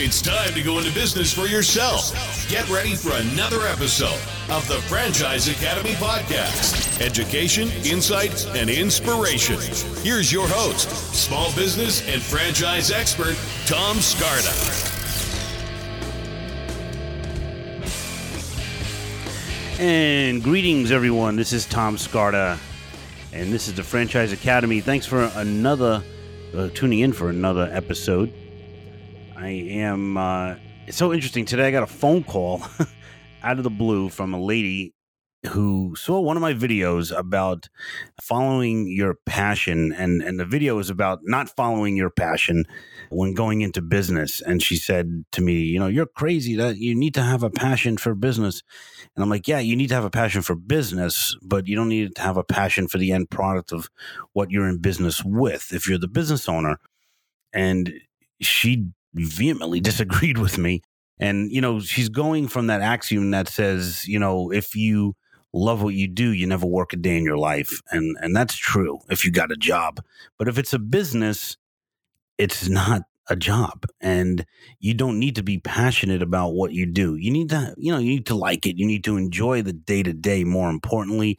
It's time to go into business for yourself. Get ready for another episode of the Franchise Academy Podcast education, insight, and inspiration. Here's your host, small business and franchise expert, Tom Scarda. And greetings, everyone. This is Tom Scarda, and this is the Franchise Academy. Thanks for another uh, tuning in for another episode. I am. Uh, it's so interesting today. I got a phone call out of the blue from a lady who saw one of my videos about following your passion and and the video is about not following your passion when going into business and she said to me you know you're crazy that you need to have a passion for business and I'm like yeah you need to have a passion for business but you don't need to have a passion for the end product of what you're in business with if you're the business owner and she vehemently disagreed with me and you know she's going from that axiom that says you know if you love what you do, you never work a day in your life. And and that's true if you got a job. But if it's a business, it's not a job and you don't need to be passionate about what you do. You need to, you know, you need to like it. You need to enjoy the day to day more importantly.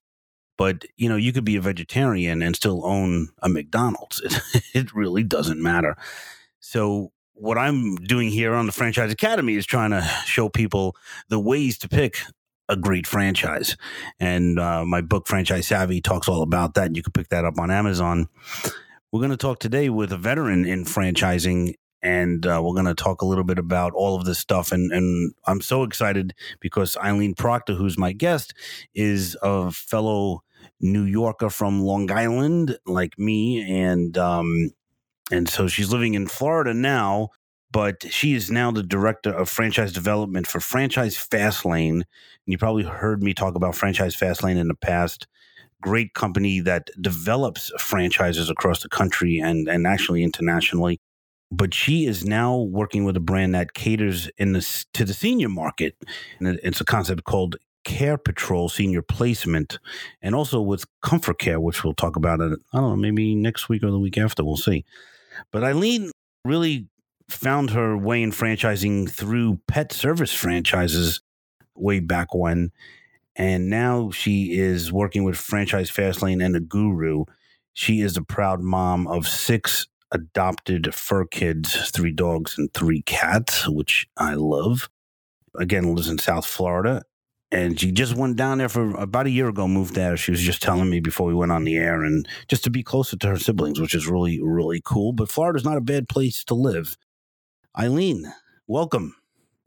But, you know, you could be a vegetarian and still own a McDonald's. It, it really doesn't matter. So what I'm doing here on the Franchise Academy is trying to show people the ways to pick a great franchise. And uh, my book, Franchise Savvy, talks all about that. You can pick that up on Amazon. We're going to talk today with a veteran in franchising, and uh, we're going to talk a little bit about all of this stuff. And, and I'm so excited because Eileen Proctor, who's my guest, is a fellow New Yorker from Long Island, like me, and um, and so she's living in Florida now but she is now the director of franchise development for Franchise Fastlane. And you probably heard me talk about Franchise Fastlane in the past. Great company that develops franchises across the country and, and actually internationally. But she is now working with a brand that caters in the, to the senior market. And it's a concept called CarePatrol Senior Placement, and also with Comfort Care, which we'll talk about. I don't know, maybe next week or the week after. We'll see. But Eileen really found her way in franchising through pet service franchises way back when. And now she is working with Franchise Fastlane and a guru. She is a proud mom of six adopted fur kids, three dogs and three cats, which I love. Again, lives in South Florida. And she just went down there for about a year ago, moved there. She was just telling me before we went on the air and just to be closer to her siblings, which is really, really cool. But Florida's not a bad place to live. Eileen, welcome.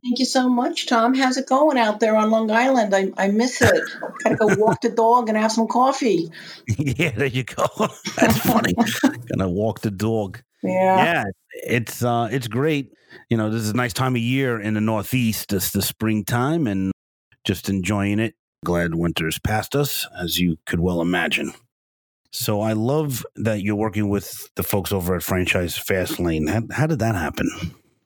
Thank you so much, Tom. How's it going out there on Long Island? I, I miss it. Gotta go walk the dog and have some coffee. yeah, there you go. That's funny. Gonna walk the dog. Yeah. Yeah. It's uh it's great. You know, this is a nice time of year in the Northeast. It's the springtime and just enjoying it. Glad winter's past us, as you could well imagine. So I love that you're working with the folks over at Franchise Fastlane. How, how did that happen?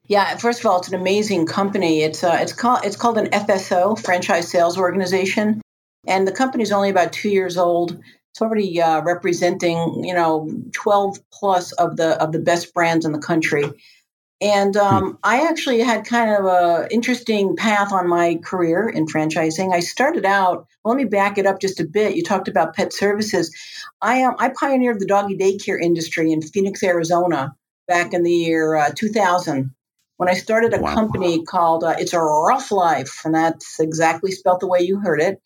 Yeah, first of all, it's an amazing company. It's uh, it's called it's called an FSO, Franchise Sales Organization, and the company's only about two years old. It's already uh, representing you know twelve plus of the of the best brands in the country. And um, hmm. I actually had kind of a interesting path on my career in franchising. I started out. Well, let me back it up just a bit. You talked about pet services. I um, I pioneered the doggy daycare industry in Phoenix, Arizona, back in the year uh, 2000 when I started a wow. company called uh, It's a Rough Life, and that's exactly spelled the way you heard it.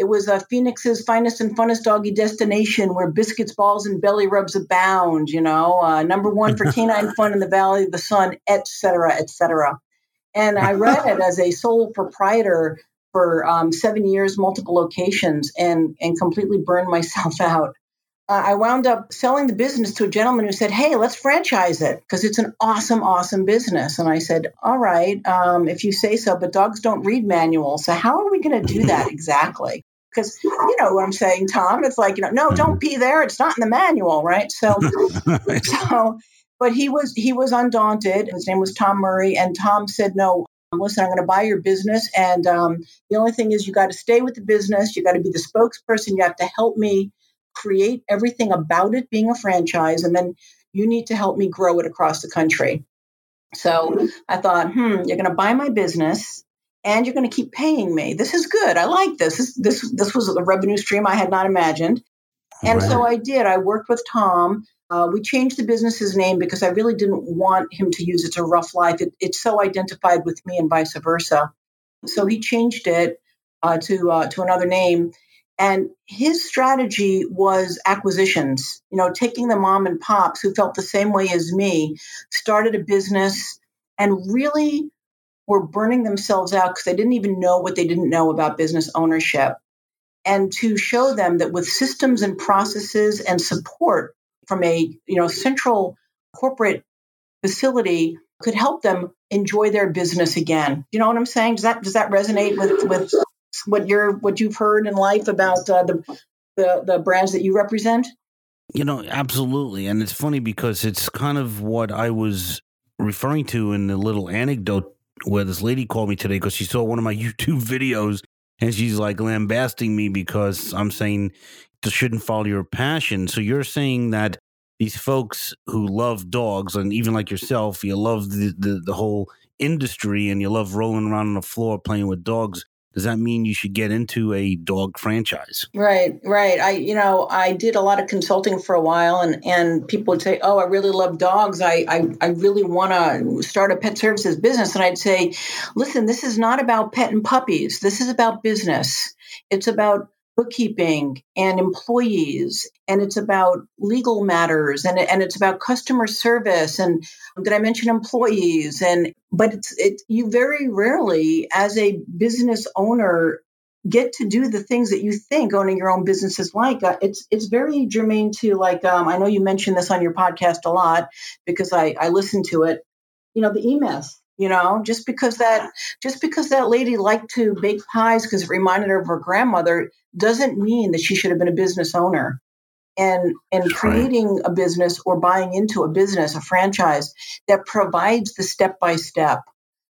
It was uh, Phoenix's finest and funnest doggy destination where biscuits, balls, and belly rubs abound, you know, uh, number one for canine fun in the Valley of the Sun, et cetera, et cetera. And I ran it as a sole proprietor for um, seven years, multiple locations, and, and completely burned myself out uh, I wound up selling the business to a gentleman who said, Hey, let's franchise it because it's an awesome, awesome business. And I said, All right, um, if you say so, but dogs don't read manuals. So how are we going to do that exactly? Because you know what I'm saying, Tom. It's like, you know, no, don't pee there. It's not in the manual, right? So, so, but he was he was undaunted. His name was Tom Murray, and Tom said, No, listen, I'm going to buy your business. And um, the only thing is, you got to stay with the business. You got to be the spokesperson. You have to help me create everything about it being a franchise, and then you need to help me grow it across the country. So I thought, hmm, you're going to buy my business and you're going to keep paying me. This is good. I like this. This this, this was a revenue stream I had not imagined. And right. so I did. I worked with Tom. Uh, we changed the business's name because I really didn't want him to use It's a Rough Life. It, it's so identified with me and vice versa. So he changed it uh, to uh, to another name. And his strategy was acquisitions, you know, taking the mom and pops who felt the same way as me, started a business and really were burning themselves out because they didn't even know what they didn't know about business ownership. And to show them that with systems and processes and support from a, you know, central corporate facility could help them enjoy their business again. You know what I'm saying? Does that does that resonate with with what you're what you've heard in life about uh, the, the the brands that you represent? You know, absolutely, and it's funny because it's kind of what I was referring to in the little anecdote where this lady called me today because she saw one of my YouTube videos and she's like lambasting me because I'm saying you shouldn't follow your passion. So you're saying that these folks who love dogs and even like yourself, you love the, the, the whole industry and you love rolling around on the floor playing with dogs does that mean you should get into a dog franchise? Right, right. I, you know, I did a lot of consulting for a while, and and people would say, "Oh, I really love dogs. I, I, I really want to start a pet services business." And I'd say, "Listen, this is not about pet and puppies. This is about business. It's about bookkeeping and employees and it's about legal matters and, and it's about customer service and did i mention employees? And but it's it you very rarely as a business owner get to do the things that you think owning your own business is like. Uh, it's it's very germane to like um, i know you mentioned this on your podcast a lot because i i listen to it. You know the E-Myth you know just because that just because that lady liked to bake pies because it reminded her of her grandmother doesn't mean that she should have been a business owner. And and creating a business or buying into a business a franchise that provides the step by step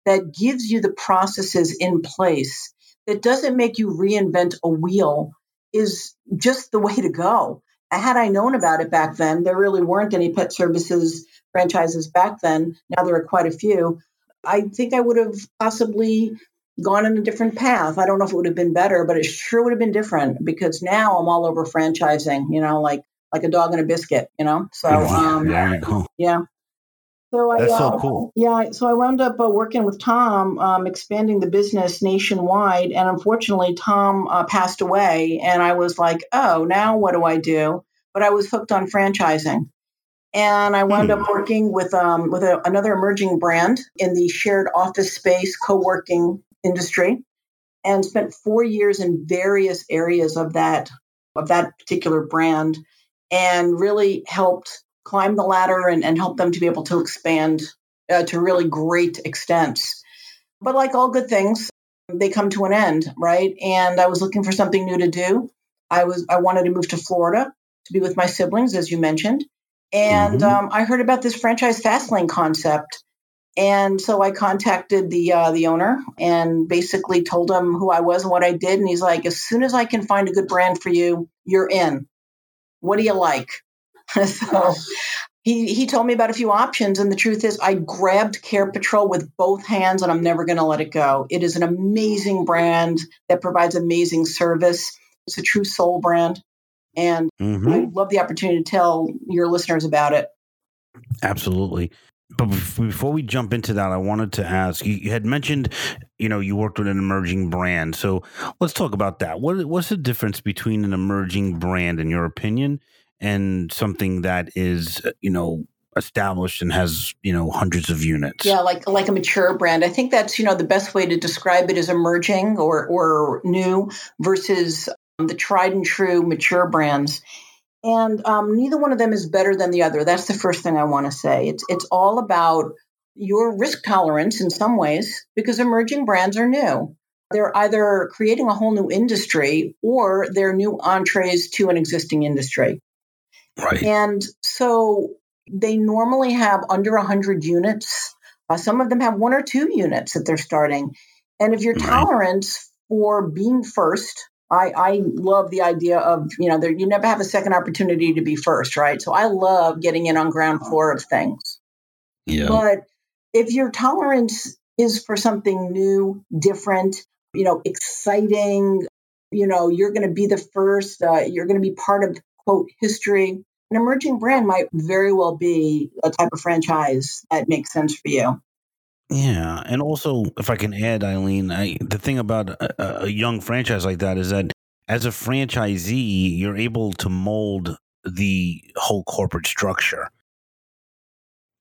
that gives you the processes in place that doesn't make you reinvent a wheel is just the way to go. Had i known about it back then there really weren't any pet services franchises back then. Now there are quite a few I think I would have possibly gone in a different path. I don't know if it would have been better, but it sure would have been different because now I'm all over franchising, you know, like like a dog and a biscuit, you know. So um, yeah. So I, That's uh, so cool. Yeah, so I wound up uh, working with Tom, um, expanding the business nationwide, and unfortunately, Tom uh, passed away, and I was like, "Oh, now what do I do?" But I was hooked on franchising, and I wound up hmm. working with um, with a, another emerging brand in the shared office space co-working industry, and spent four years in various areas of that of that particular brand, and really helped climb the ladder and, and help them to be able to expand uh, to really great extents. But like all good things, they come to an end, right? And I was looking for something new to do. I was I wanted to move to Florida to be with my siblings, as you mentioned. And mm-hmm. um, I heard about this franchise fast lane concept. And so I contacted the uh, the owner and basically told him who I was and what I did. And he's like, as soon as I can find a good brand for you, you're in. What do you like? so he he told me about a few options, and the truth is, I grabbed CarePatrol with both hands, and I'm never going to let it go. It is an amazing brand that provides amazing service. It's a true soul brand. And mm-hmm. I love the opportunity to tell your listeners about it. Absolutely. But before we jump into that, I wanted to ask you, had mentioned, you know, you worked with an emerging brand. So let's talk about that. What, what's the difference between an emerging brand, in your opinion, and something that is, you know, established and has you know hundreds of units yeah like like a mature brand i think that's you know the best way to describe it is emerging or or new versus the tried and true mature brands. And um, neither one of them is better than the other. That's the first thing I want to say. It's it's all about your risk tolerance in some ways because emerging brands are new. They're either creating a whole new industry or they're new entrees to an existing industry. Right. And so they normally have under 100 units. Uh, some of them have one or two units that they're starting. And if your right. tolerance for being first I, I love the idea of, you know, there, you never have a second opportunity to be first, right? So I love getting in on ground floor of things. Yeah. But if your tolerance is for something new, different, you know, exciting, you know, you're going to be the first, uh, you're going to be part of quote history. An emerging brand might very well be a type of franchise that makes sense for you. Yeah, and also if I can add, Eileen, I, the thing about a, a young franchise like that is that as a franchisee, you're able to mold the whole corporate structure,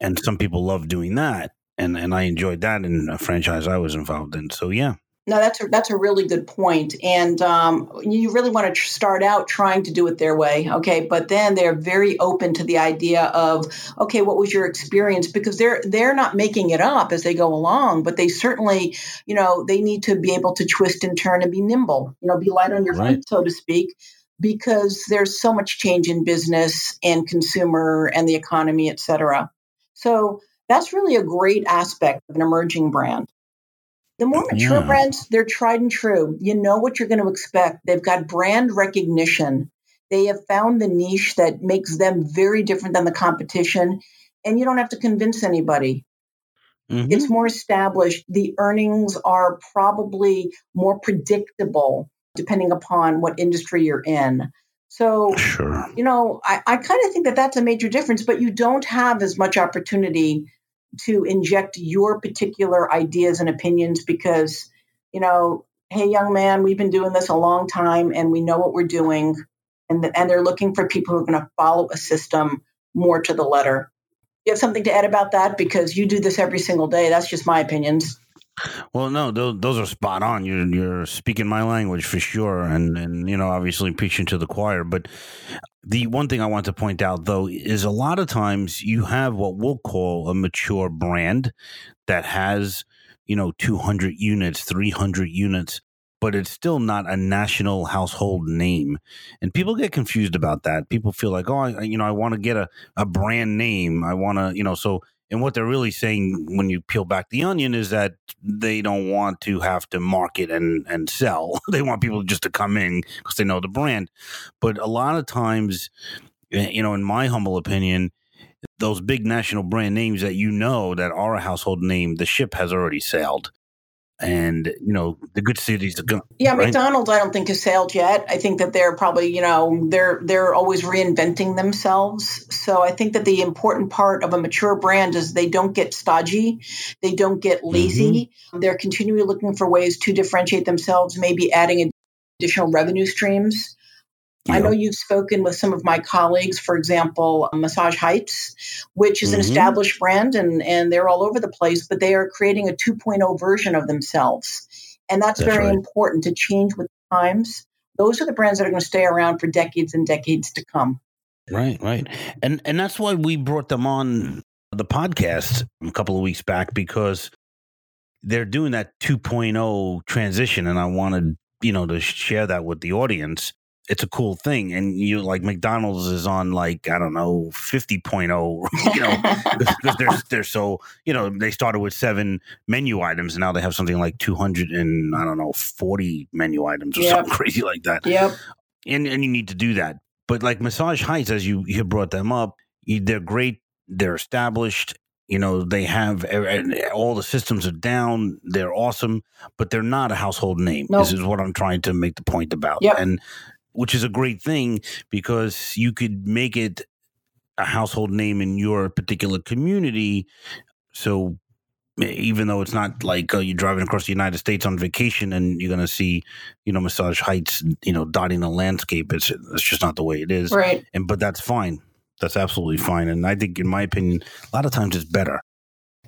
and some people love doing that, and and I enjoyed that in a franchise I was involved in. So yeah, no, that's a, that's a really good point, and um, you really want to tr- start out trying to do it their way, okay? But then they're very open to the idea of, okay, what was your experience? Because they're they're not making it up as they go along, but they certainly, you know, they need to be able to twist and turn and be nimble, you know, be light on your right. feet, so to speak, because there's so much change in business and consumer and the economy, et cetera. So that's really a great aspect of an emerging brand. The more mature yeah. brands, they're tried and true. You know what you're going to expect. They've got brand recognition. They have found the niche that makes them very different than the competition. And you don't have to convince anybody. Mm-hmm. It's more established. The earnings are probably more predictable depending upon what industry you're in. So, sure. you know, I, I kind of think that that's a major difference, but you don't have as much opportunity to inject your particular ideas and opinions because, you know, hey, young man, we've been doing this a long time and we know what we're doing. And, and they're looking for people who are going to follow a system more to the letter. You have something to add about that because you do this every single day. That's just my opinions. Well, no, those, those are spot on. You're you're speaking my language for sure, and and you know, obviously preaching to the choir. But the one thing I want to point out, though, is a lot of times you have what we'll call a mature brand that has, you know, 200 units, 300 units, but it's still not a national household name. And people get confused about that. People feel like, oh, I, you know, I want to get a, a brand name. I want to, you know, so and what they're really saying when you peel back the onion is that they don't want to have to market and, and sell. they want people just to come in because they know the brand. But a lot of times, you know, in my humble opinion, those big national brand names that you know that are a household name, the ship has already sailed and you know the good cities are going. Yeah, right? McDonald's I don't think has sailed yet. I think that they're probably you know they're they're always reinventing themselves. So I think that the important part of a mature brand is they don't get stodgy, they don't get lazy. Mm-hmm. They're continually looking for ways to differentiate themselves, maybe adding additional revenue streams. I know you've spoken with some of my colleagues, for example, Massage Heights, which is mm-hmm. an established brand and, and they're all over the place, but they are creating a 2.0 version of themselves. And that's, that's very right. important to change with times. Those are the brands that are going to stay around for decades and decades to come. Right, right. And and that's why we brought them on the podcast a couple of weeks back because they're doing that 2.0 transition and I wanted, you know, to share that with the audience it's a cool thing and you like mcdonald's is on like i don't know 50.0 you know because they're they're so you know they started with seven menu items and now they have something like 200 and i don't know 40 menu items or yep. something crazy like that yep and and you need to do that but like massage heights as you you brought them up they're great they're established you know they have all the systems are down they're awesome but they're not a household name nope. this is what i'm trying to make the point about yep. and which is a great thing because you could make it a household name in your particular community. So even though it's not like uh, you're driving across the United States on vacation and you're going to see, you know, Massage Heights, you know, dotting the landscape, it's it's just not the way it is. Right. And but that's fine. That's absolutely fine. And I think, in my opinion, a lot of times it's better.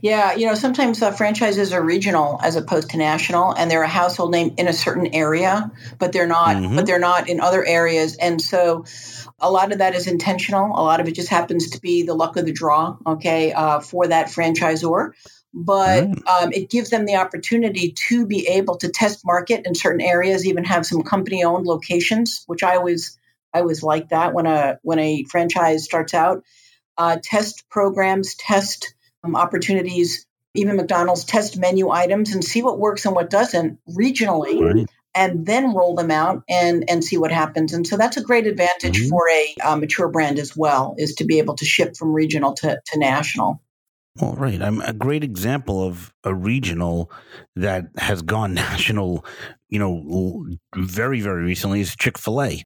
Yeah, you know, sometimes uh, franchises are regional as opposed to national, and they're a household name in a certain area, but they're not. Mm-hmm. But they're not in other areas, and so a lot of that is intentional. A lot of it just happens to be the luck of the draw, okay, uh, for that franchisor. But mm. um, it gives them the opportunity to be able to test market in certain areas, even have some company-owned locations, which I always I always like that when a when a franchise starts out. Uh, test programs, test um, opportunities, even McDonald's test menu items and see what works and what doesn't regionally. Right. And then roll them out and and see what happens. And so that's a great advantage mm-hmm. for a uh, mature brand as well, is to be able to ship from regional to, to national. Well, right. I'm a great example of a regional that has gone national, you know, very, very recently is Chick fil A.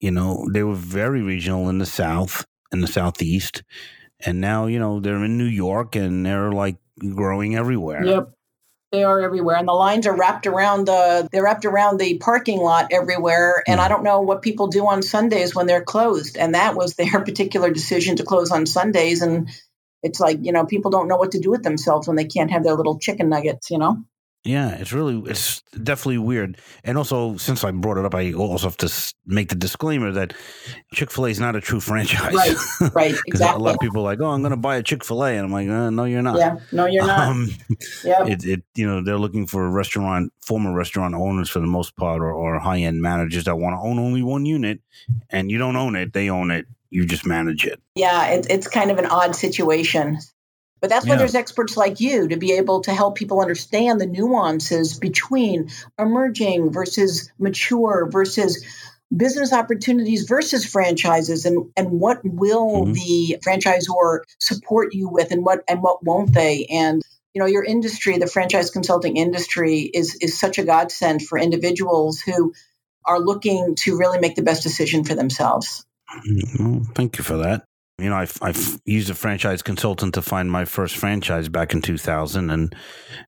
You know, they were very regional in the South, in the Southeast. And now, you know, they're in New York and they're like growing everywhere. Yep. They are everywhere, and the lines are wrapped around the they're wrapped around the parking lot everywhere. And I mm. don't know what people do on Sundays when they're closed. And that was their particular decision to close on Sundays. And it's like you know people don't know what to do with themselves when they can't have their little chicken nuggets. You know. Yeah, it's really, it's definitely weird. And also, since I brought it up, I also have to make the disclaimer that Chick fil A is not a true franchise. Right, right, exactly. a lot of people are like, oh, I'm going to buy a Chick fil A. And I'm like, uh, no, you're not. Yeah, no, you're not. Um, yeah. It, it, you know, they're looking for restaurant, former restaurant owners for the most part, or, or high end managers that want to own only one unit. And you don't own it, they own it. You just manage it. Yeah, it, it's kind of an odd situation. But that's why yeah. there's experts like you to be able to help people understand the nuances between emerging versus mature versus business opportunities versus franchises and, and what will mm-hmm. the franchisor support you with and what and what won't they and you know your industry the franchise consulting industry is is such a godsend for individuals who are looking to really make the best decision for themselves mm-hmm. well, thank you for that you know, I've, I've used a franchise consultant to find my first franchise back in 2000, and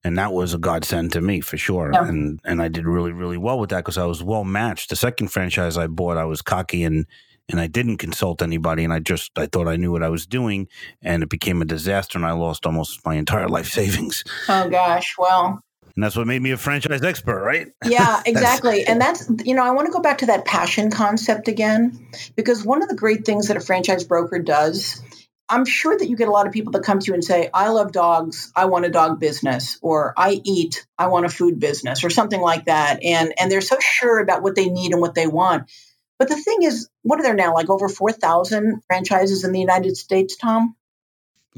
and that was a godsend to me for sure. Yeah. And and I did really really well with that because I was well matched. The second franchise I bought, I was cocky and and I didn't consult anybody, and I just I thought I knew what I was doing, and it became a disaster, and I lost almost my entire life savings. Oh gosh, well, and that's what made me a franchise expert, right? Yeah, exactly. that's, and that's, you know, I want to go back to that passion concept again, because one of the great things that a franchise broker does, I'm sure that you get a lot of people that come to you and say, I love dogs, I want a dog business, or I eat, I want a food business, or something like that. And and they're so sure about what they need and what they want. But the thing is, what are there now? Like over 4,000 franchises in the United States, Tom?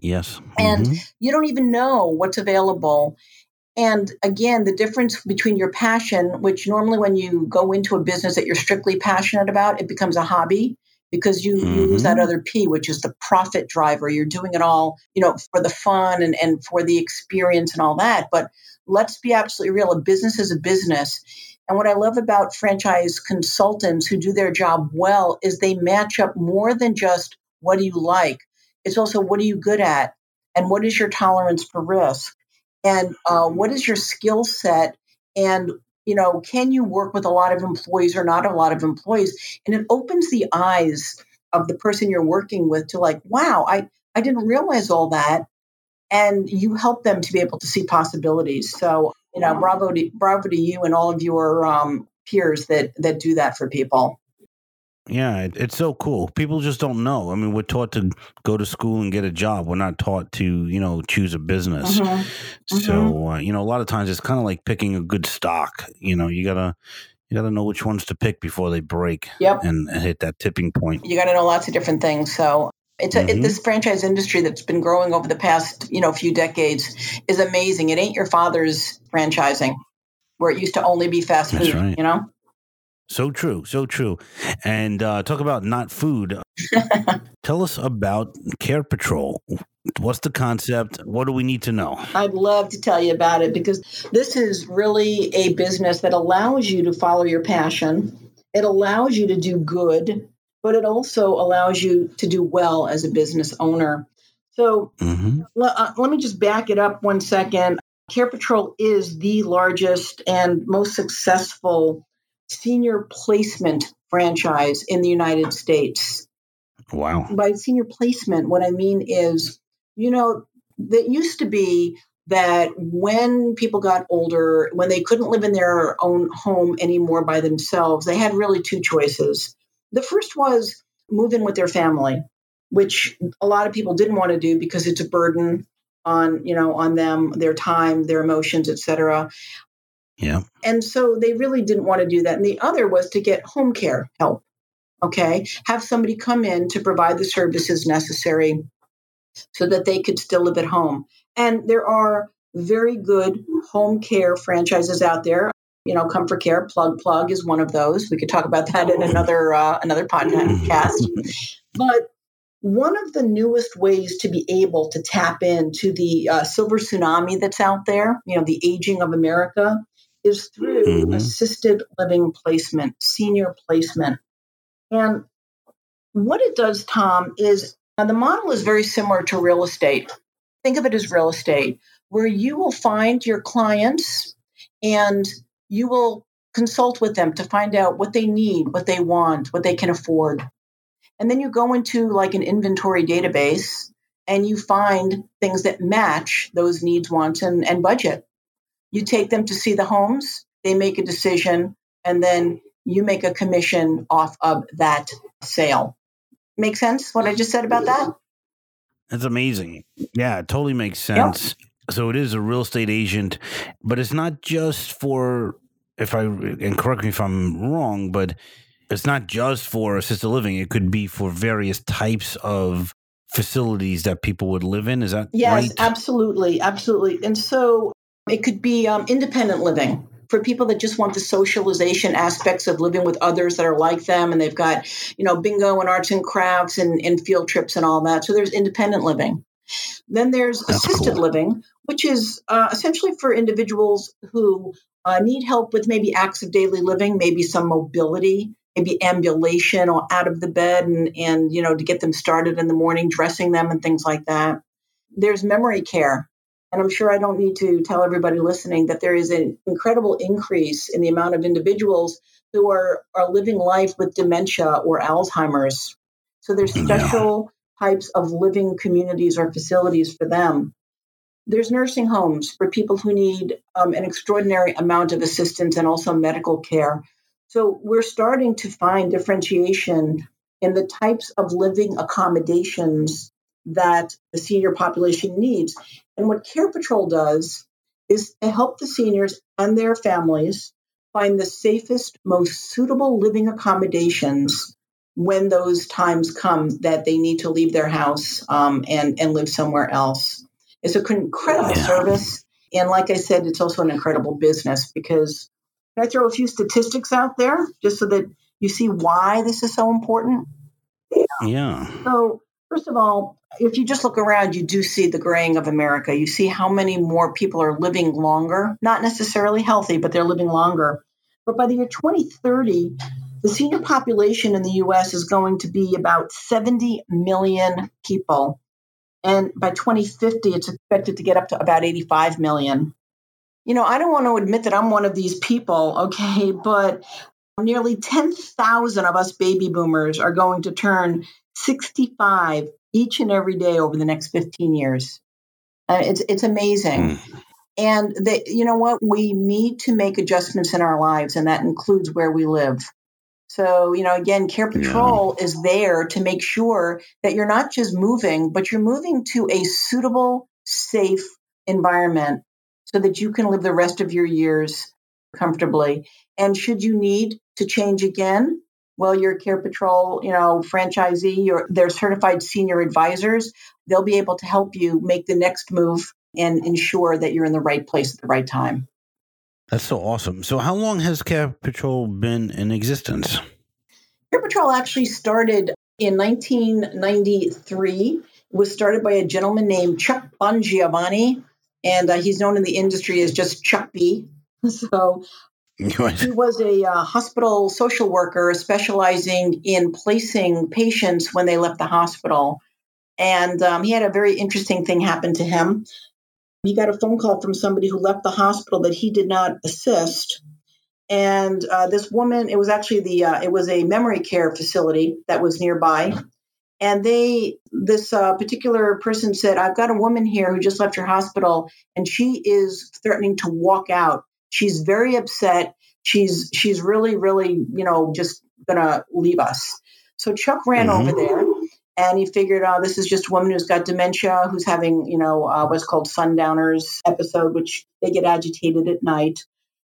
Yes. And mm-hmm. you don't even know what's available. And again, the difference between your passion, which normally when you go into a business that you're strictly passionate about, it becomes a hobby because you, mm-hmm. you lose that other P, which is the profit driver. You're doing it all, you know, for the fun and, and for the experience and all that. But let's be absolutely real. A business is a business. And what I love about franchise consultants who do their job well is they match up more than just what do you like? It's also what are you good at? And what is your tolerance for risk? And uh, what is your skill set? And you know can you work with a lot of employees or not a lot of employees? And it opens the eyes of the person you're working with to like wow i i didn't realize all that. And you help them to be able to see possibilities. So you know bravo to bravo to you and all of your um, peers that that do that for people yeah, it, it's so cool. People just don't know. I mean, we're taught to go to school and get a job. We're not taught to, you know, choose a business. Mm-hmm. So, mm-hmm. Uh, you know, a lot of times it's kind of like picking a good stock. You know, you gotta you gotta know which ones to pick before they break. Yep. And, and hit that tipping point. You got to know lots of different things. So it's a, mm-hmm. it, this franchise industry that's been growing over the past, you know, few decades is amazing. It ain't your father's franchising, where it used to only be fast food. Right. You know. So true, so true. And uh, talk about not food. Tell us about CarePatrol. What's the concept? What do we need to know? I'd love to tell you about it because this is really a business that allows you to follow your passion. It allows you to do good, but it also allows you to do well as a business owner. So mm-hmm. l- uh, let me just back it up one second. CarePatrol is the largest and most successful senior placement franchise in the United States. Wow. By senior placement, what I mean is, you know, that used to be that when people got older, when they couldn't live in their own home anymore by themselves, they had really two choices. The first was move in with their family, which a lot of people didn't want to do because it's a burden on, you know, on them, their time, their emotions, etc. Yeah. And so they really didn't want to do that. And the other was to get home care help. Okay. Have somebody come in to provide the services necessary so that they could still live at home. And there are very good home care franchises out there. You know, Comfort Care, Plug Plug is one of those. We could talk about that in another uh, another podcast. but one of the newest ways to be able to tap into the uh, silver tsunami that's out there, you know, the aging of America, is through mm-hmm. assisted living placement, senior placement. And what it does, Tom, is uh, the model is very similar to real estate. Think of it as real estate, where you will find your clients and you will consult with them to find out what they need, what they want, what they can afford. And then you go into like an inventory database and you find things that match those needs, wants, and, and budget. You take them to see the homes, they make a decision, and then you make a commission off of that sale. Make sense what I just said about that? That's amazing. Yeah, it totally makes sense. Yep. So it is a real estate agent, but it's not just for if I and correct me if I'm wrong, but it's not just for assisted living. It could be for various types of facilities that people would live in. Is that yes, right? absolutely, absolutely. And so it could be um, independent living for people that just want the socialization aspects of living with others that are like them, and they've got you know bingo and arts and crafts and, and field trips and all that. So there's independent living. Then there's That's assisted cool. living, which is uh, essentially for individuals who uh, need help with maybe acts of daily living, maybe some mobility, maybe ambulation or out of the bed and, and you know to get them started in the morning dressing them and things like that there's memory care and i'm sure i don't need to tell everybody listening that there is an incredible increase in the amount of individuals who are are living life with dementia or alzheimer's. So there's special yeah. types of living communities or facilities for them. There's nursing homes for people who need um, an extraordinary amount of assistance and also medical care. So we're starting to find differentiation in the types of living accommodations that the senior population needs. And what CarePatrol does is to help the seniors and their families find the safest, most suitable living accommodations when those times come that they need to leave their house um, and, and live somewhere else. It's an incredible yeah. service. And like I said, it's also an incredible business because can I throw a few statistics out there just so that you see why this is so important? Yeah. So, first of all, if you just look around, you do see the graying of America. You see how many more people are living longer, not necessarily healthy, but they're living longer. But by the year 2030, the senior population in the US is going to be about 70 million people. And by 2050, it's expected to get up to about 85 million you know, I don't want to admit that I'm one of these people, okay, but nearly 10,000 of us baby boomers are going to turn 65 each and every day over the next 15 years. Uh, it's it's amazing. Mm. And they, you know what? We need to make adjustments in our lives, and that includes where we live. So, you know, again, CarePatrol yeah. is there to make sure that you're not just moving, but you're moving to a suitable, safe environment so that you can live the rest of your years comfortably. And should you need to change again, well, your CarePatrol, you know, franchisee, your their certified senior advisors, they'll be able to help you make the next move and ensure that you're in the right place at the right time. That's so awesome. So, how long has CarePatrol been in existence? CarePatrol actually started in 1993. It was started by a gentleman named Chuck Bongiovanni, and uh, he's known in the industry as just Chuck B. So he was a uh, hospital social worker specializing in placing patients when they left the hospital. And um, he had a very interesting thing happen to him. He got a phone call from somebody who left the hospital that he did not assist. And uh, this woman, it was actually the, uh, it was a memory care facility that was nearby and they this uh, particular person said i've got a woman here who just left your hospital and she is threatening to walk out she's very upset she's she's really really you know just gonna leave us so chuck ran mm-hmm. over there and he figured oh this is just a woman who's got dementia who's having you know uh, what's called sundowners episode which they get agitated at night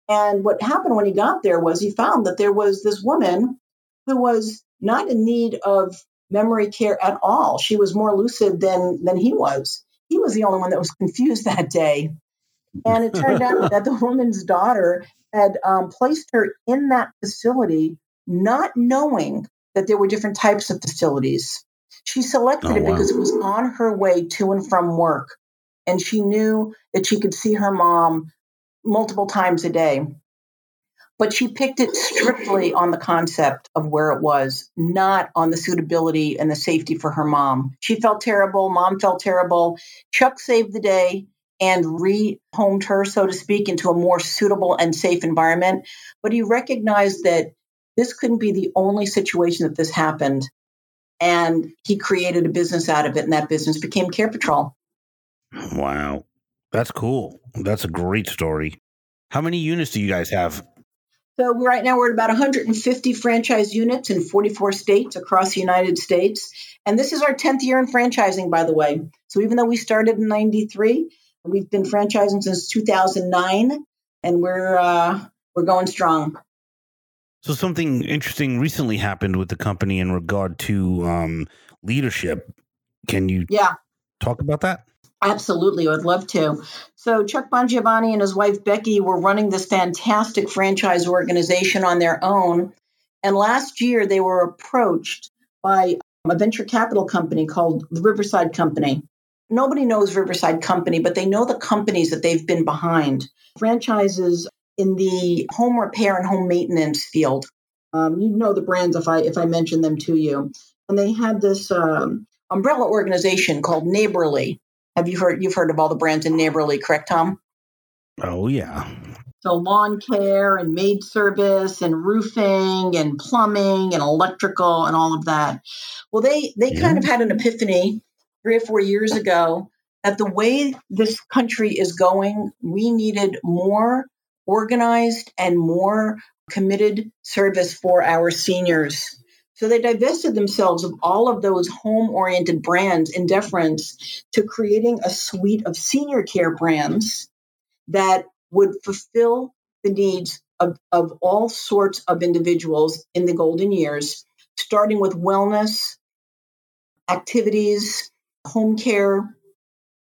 and what happened when he got there was he found that there was this woman who was not in need of memory care at all. She was more lucid than than he was. He was the only one that was confused that day. And it turned out that the woman's daughter had um, placed her in that facility, not knowing that there were different types of facilities. She selected Oh, it wow. because it was on her way to and from work. And she knew that she could see her mom multiple times a day. But she picked it strictly on the concept of where it was, not on the suitability and the safety for her mom. She felt terrible. Mom felt terrible. Chuck saved the day and rehomed her, so to speak, into a more suitable and safe environment. But he recognized that this couldn't be the only situation that this happened. And he created a business out of it, and that business became CarePatrol. Wow. That's cool. That's a great story. How many units do you guys have? So right now we're at about 150 franchise units in 44 states across the United States. And this is our 10th year in franchising, by the way. So even though we started in 93, we've been franchising since 2009 and we're uh, we're going strong. So something interesting recently happened with the company in regard to um, leadership. Can you Yeah. talk about that? Absolutely, I would love to. So Chuck Bongiovanni and his wife Becky were running this fantastic franchise organization on their own. And last year they were approached by a venture capital company called the Riverside Company. Nobody knows Riverside Company, but they know the companies that they've been behind. Franchises in the home repair and home maintenance field. Um, you know the brands if I if I mention them to you. And they had this um, umbrella organization called Neighborly. Have you heard? You've heard of all the brands in Neighborly, correct, Tom? Oh yeah. So lawn care and maid service and roofing and plumbing and electrical and all of that. Well, they they kind of had an epiphany three or four years ago that the way this country is going, we needed more organized and more committed service for our seniors. So they divested themselves of all of those home oriented brands in deference to creating a suite of senior care brands that would fulfill the needs of, of all sorts of individuals in the golden years, starting with wellness, activities, home care,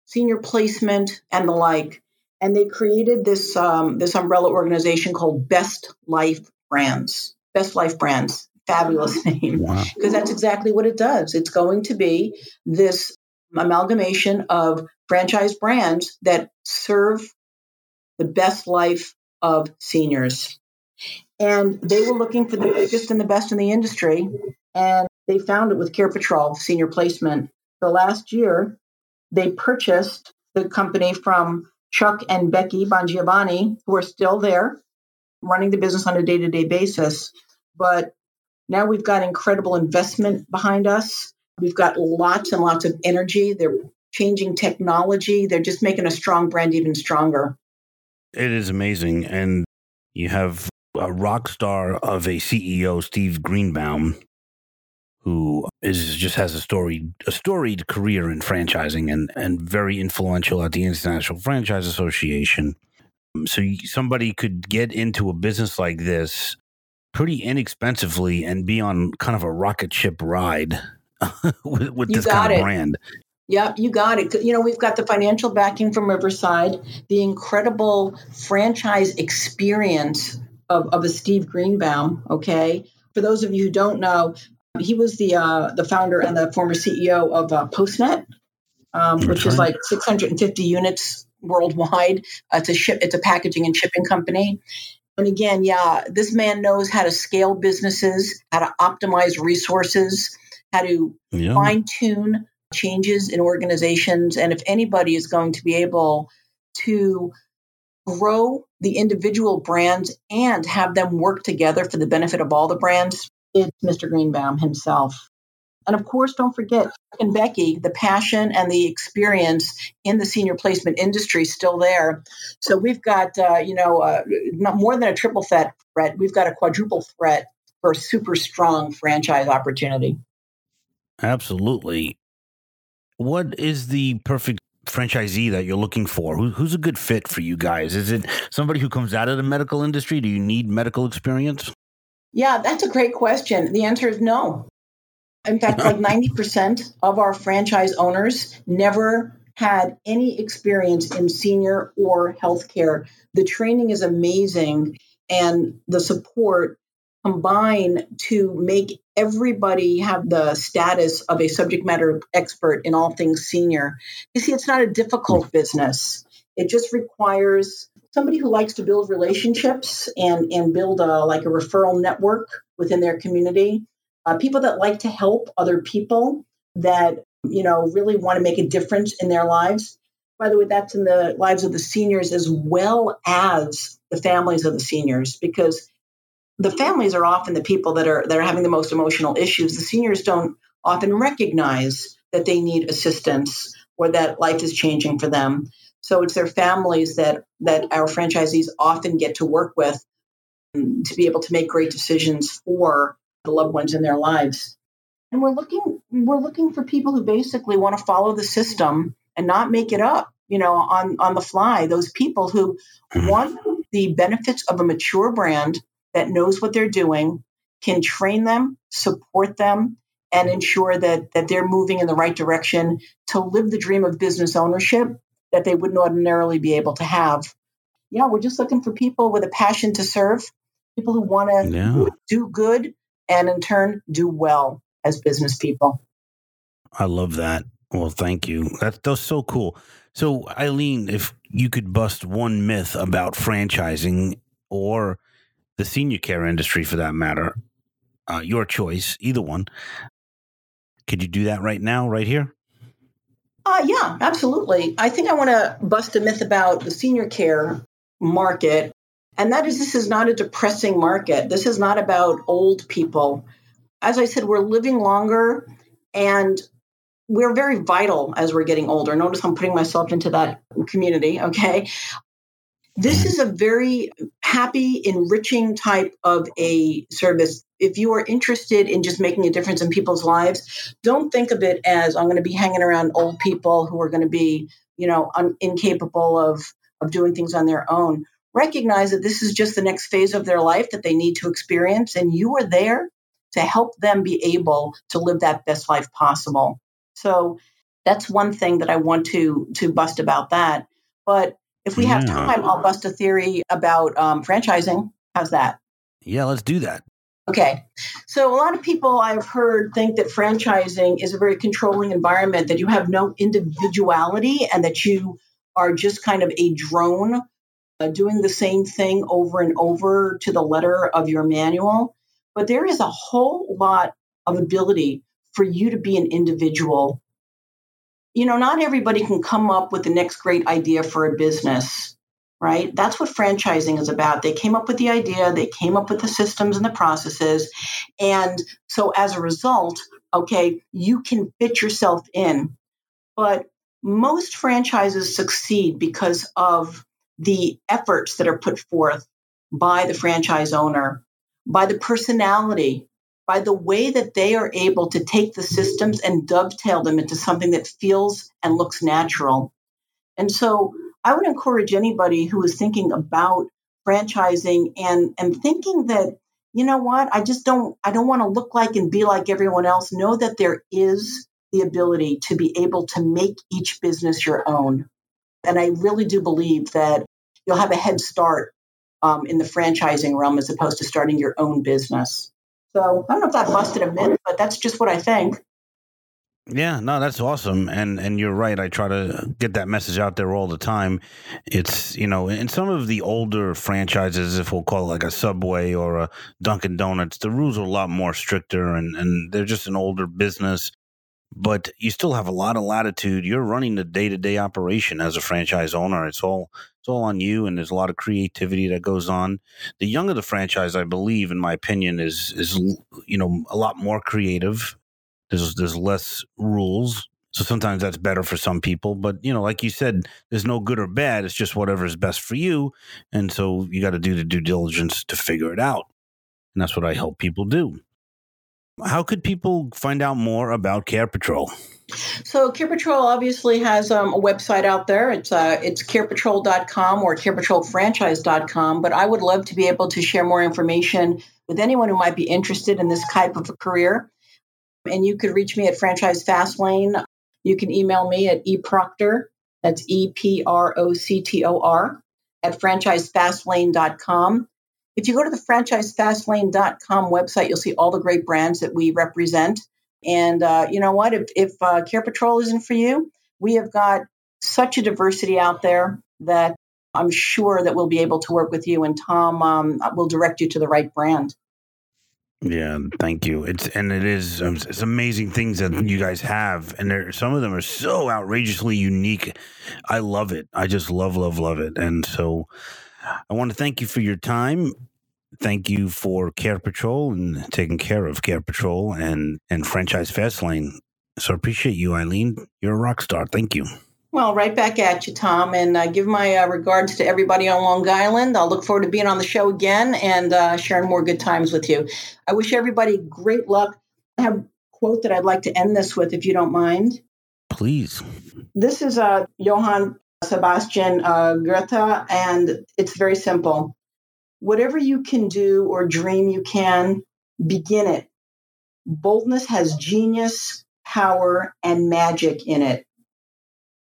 senior placement, and the like. And they created this um, this umbrella organization called Best Life Brands. Best Life Brands, fabulous name Wow. because that's exactly what it does. It's going to be this amalgamation of franchise brands that serve the best life of seniors. And they were looking for the biggest and the best in the industry, and they found it with CarePatrol Senior Placement. So last year, they purchased the company from Chuck and Becky Bongiovanni, who are still there, running the business on a day to day basis. But now we've got incredible investment behind us. We've got lots and lots of energy. They're changing technology. They're just making a strong brand even stronger. It is amazing. And you have a rock star of a CEO, Steve Greenbaum, who is just has a story a storied career in franchising and, and very influential at the International Franchise Association. So somebody could get into a business like this pretty inexpensively and be on kind of a rocket ship ride with, with You this got kind of it. brand. Yep, you got it. You know, we've got the financial backing from Riverside, the incredible franchise experience of, of a Steve Greenbaum. Okay. For those of you who don't know, he was the uh, the founder and the former CEO of uh, Postnet, um, which is like 650 units worldwide. Uh, it's a ship. It's a packaging and shipping company. And again, yeah, this man knows how to scale businesses, how to optimize resources, how to Yeah. fine tune changes in organizations. And if anybody is going to be able to grow the individual brands and have them work together for the benefit of all the brands, it's Mr. Greenbaum himself. And of course, don't forget and Becky, the passion and the experience in the senior placement industry is still there. So we've got, uh, you know, uh, not more than a triple threat. We've got a quadruple threat for a super strong franchise opportunity. Absolutely. What is the perfect franchisee that you're looking for? Who, who's a good fit for you guys? Is it somebody who comes out of the medical industry? Do you need medical experience? Yeah, that's a great question. The answer is no. In fact, like 90% of our franchise owners never had any experience in senior or healthcare. The training is amazing and the support combine to make everybody have the status of a subject matter expert in all things senior. You see, it's not a difficult business. It just requires somebody who likes to build relationships and and build a like a referral network within their community. Uh, people that like to help other people that you know really want to make a difference in their lives. By the way, that's in the lives of the seniors as well as the families of the seniors because the families are often the people that are that are having the most emotional issues. The seniors don't often recognize that they need assistance or that life is changing for them. So it's their families that that our franchisees often get to work with um, to be able to make great decisions for the loved ones in their lives. And we're looking we're looking for people who basically want to follow the system and not make it up, you know, on on the fly. Those people who mm-hmm. want the benefits of a mature brand that knows what they're doing, can train them, support them, and ensure that, that they're moving in the right direction to live the dream of business ownership that they wouldn't ordinarily be able to have. Yeah, we're just looking for people with a passion to serve, people who want to yeah. do good and in turn do well as business people. I love that. Well, thank you. That, that's so cool. So, Eileen, if you could bust one myth about franchising or the senior care industry for that matter, uh, your choice, either one. Could you do that right now, right here? Uh, yeah, absolutely. I think I want to bust a myth about the senior care market. And that is, this is not a depressing market. This is not about old people. As I said, we're living longer and we're very vital as we're getting older. Notice I'm putting myself into that community, okay? This mm-hmm. is a very happy, enriching type of a service. If you are interested in just making a difference in people's lives, don't think of it as I'm going to be hanging around old people who are going to be, you know, un- incapable of of doing things on their own. Recognize that this is just the next phase of their life that they need to experience, and you are there to help them be able to live that best life possible. So that's one thing that I want to to bust about that. But if we have time, I'll bust a theory about um, franchising. How's that? Yeah, let's do that. Okay. So, a lot of people I've heard think that franchising is a very controlling environment, that you have no individuality and that you are just kind of a drone uh, doing the same thing over and over to the letter of your manual. But there is a whole lot of ability for you to be an individual you know, not everybody can come up with the next great idea for a business, right? That's what franchising is about. They came up with the idea, they came up with the systems and the processes. And so as a result, okay, you can fit yourself in. But most franchises succeed because of the efforts that are put forth by the franchise owner, by the personality by the way that they are able to take the systems and dovetail them into something that feels and looks natural. And so I would encourage anybody who is thinking about franchising and, and thinking that, you know what, I just don't, I don't want to look like and be like everyone else. Know that there is the ability to be able to make each business your own. And I really do believe that you'll have a head start um, in the franchising realm as opposed to starting your own business. So I don't know if that busted a myth, but that's just what I think. Yeah, no, that's awesome, and and you're right. I try to get that message out there all the time. It's you know, in some of the older franchises, if we'll call it like a Subway or a Dunkin' Donuts, the rules are a lot more stricter, and and they're just an older business. But you still have a lot of latitude. You're running the day to day operation as a franchise owner. It's all it's all on you, and there's a lot of creativity that goes on. The younger the franchise, I believe, in my opinion, is is you know a lot more creative. There's there's less rules, so sometimes that's better for some people. But you know, like you said, there's no good or bad. It's just whatever is best for you, and so you got to do the due diligence to figure it out. And that's what I help people do. How could people find out more about CarePatrol? So CarePatrol obviously has um, a website out there. It's uh, it's carepatrol.com or carepatrolfranchise.com. But I would love to be able to share more information with anyone who might be interested in this type of a career. And you could reach me at Franchise Fastlane. You can email me at eproctor, that's E P R O C T O R, at franchisefastlane.com. If you go to the franchisefastlane.com website, you'll see all the great brands that we represent. And uh, you know what? If, if uh, CarePatrol isn't for you, we have got such a diversity out there that I'm sure that we'll be able to work with you, and Tom um, will direct you to the right brand. Yeah, thank you. It's and it is um, it's amazing things that you guys have, and there some of them are so outrageously unique. I love it. I just love, love, love it. And so, I want to thank you for your time. Thank you for CarePatrol and taking care of CarePatrol and and Franchise Fastlane. So appreciate you, Eileen. You're a rock star. Thank you. Well, right back at you, Tom, and uh, give my uh, regards to everybody on Long Island. I'll look forward to being on the show again and uh, sharing more good times with you. I wish everybody great luck. I have a quote that I'd like to end this with, if you don't mind. Please. This is uh, Johann Sebastian uh, Goethe, and it's very simple. Whatever you can do or dream you can, begin it. Boldness has genius, power, and magic in it.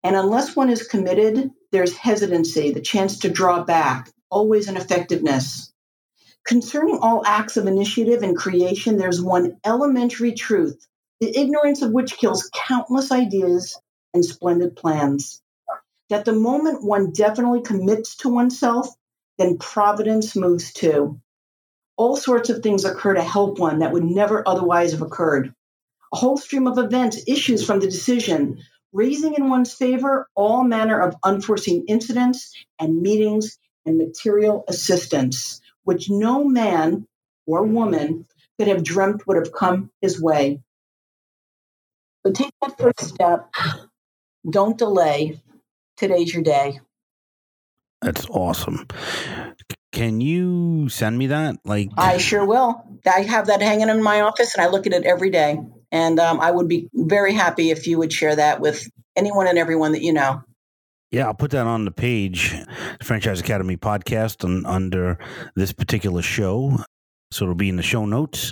And unless one is committed, there's hesitancy, the chance to draw back, always an effectiveness. Concerning all acts of initiative and creation, there's one elementary truth, the ignorance of which kills countless ideas and splendid plans. That the moment one definitely commits to oneself, then providence moves too. All sorts of things occur to help one that would never otherwise have occurred. A whole stream of events issues from the decision, raising in one's favor all manner of unforeseen incidents and meetings and material assistance, which no man or woman could have dreamt would have come his way. So take that first step. Don't delay. Today's your day. That's awesome. Can you send me that? Like I sure will. I have that hanging in my office and I look at it every day. And um, I would be very happy if you would share that with anyone and everyone that you know. Yeah, I'll put that on the page, Franchise Academy podcast, on, under this particular show. So it'll be in the show notes.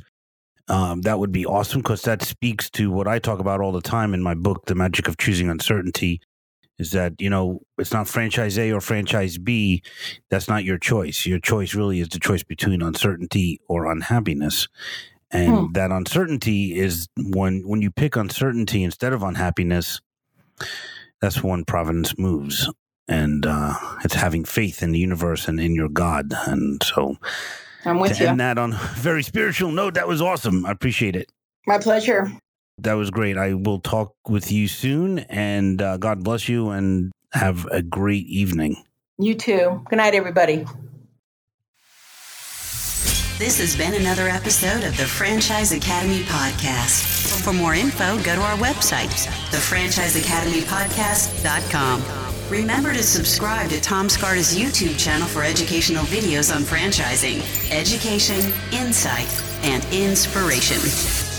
Um, that would be awesome because that speaks to what I talk about all the time in my book, The Magic of Choosing Uncertainty. Is that, you know, it's not franchise A or franchise B. That's not your choice. Your choice really is the choice between uncertainty or unhappiness. And hmm. that uncertainty is when when you pick uncertainty instead of unhappiness that's when providence moves. And uh, it's having faith in the universe and in your god. And so i'm with to you end that on a very spiritual note that was awesome. I appreciate it. My pleasure that was great i will talk with you soon and uh, god bless you and have a great evening you too good night everybody this has been another episode of the Franchise Academy Podcast. For more info, go to our website, thefranchiseacademypodcast.com. Remember to subscribe to Tom Scarda's YouTube channel for educational videos on franchising, education, insight, and inspiration.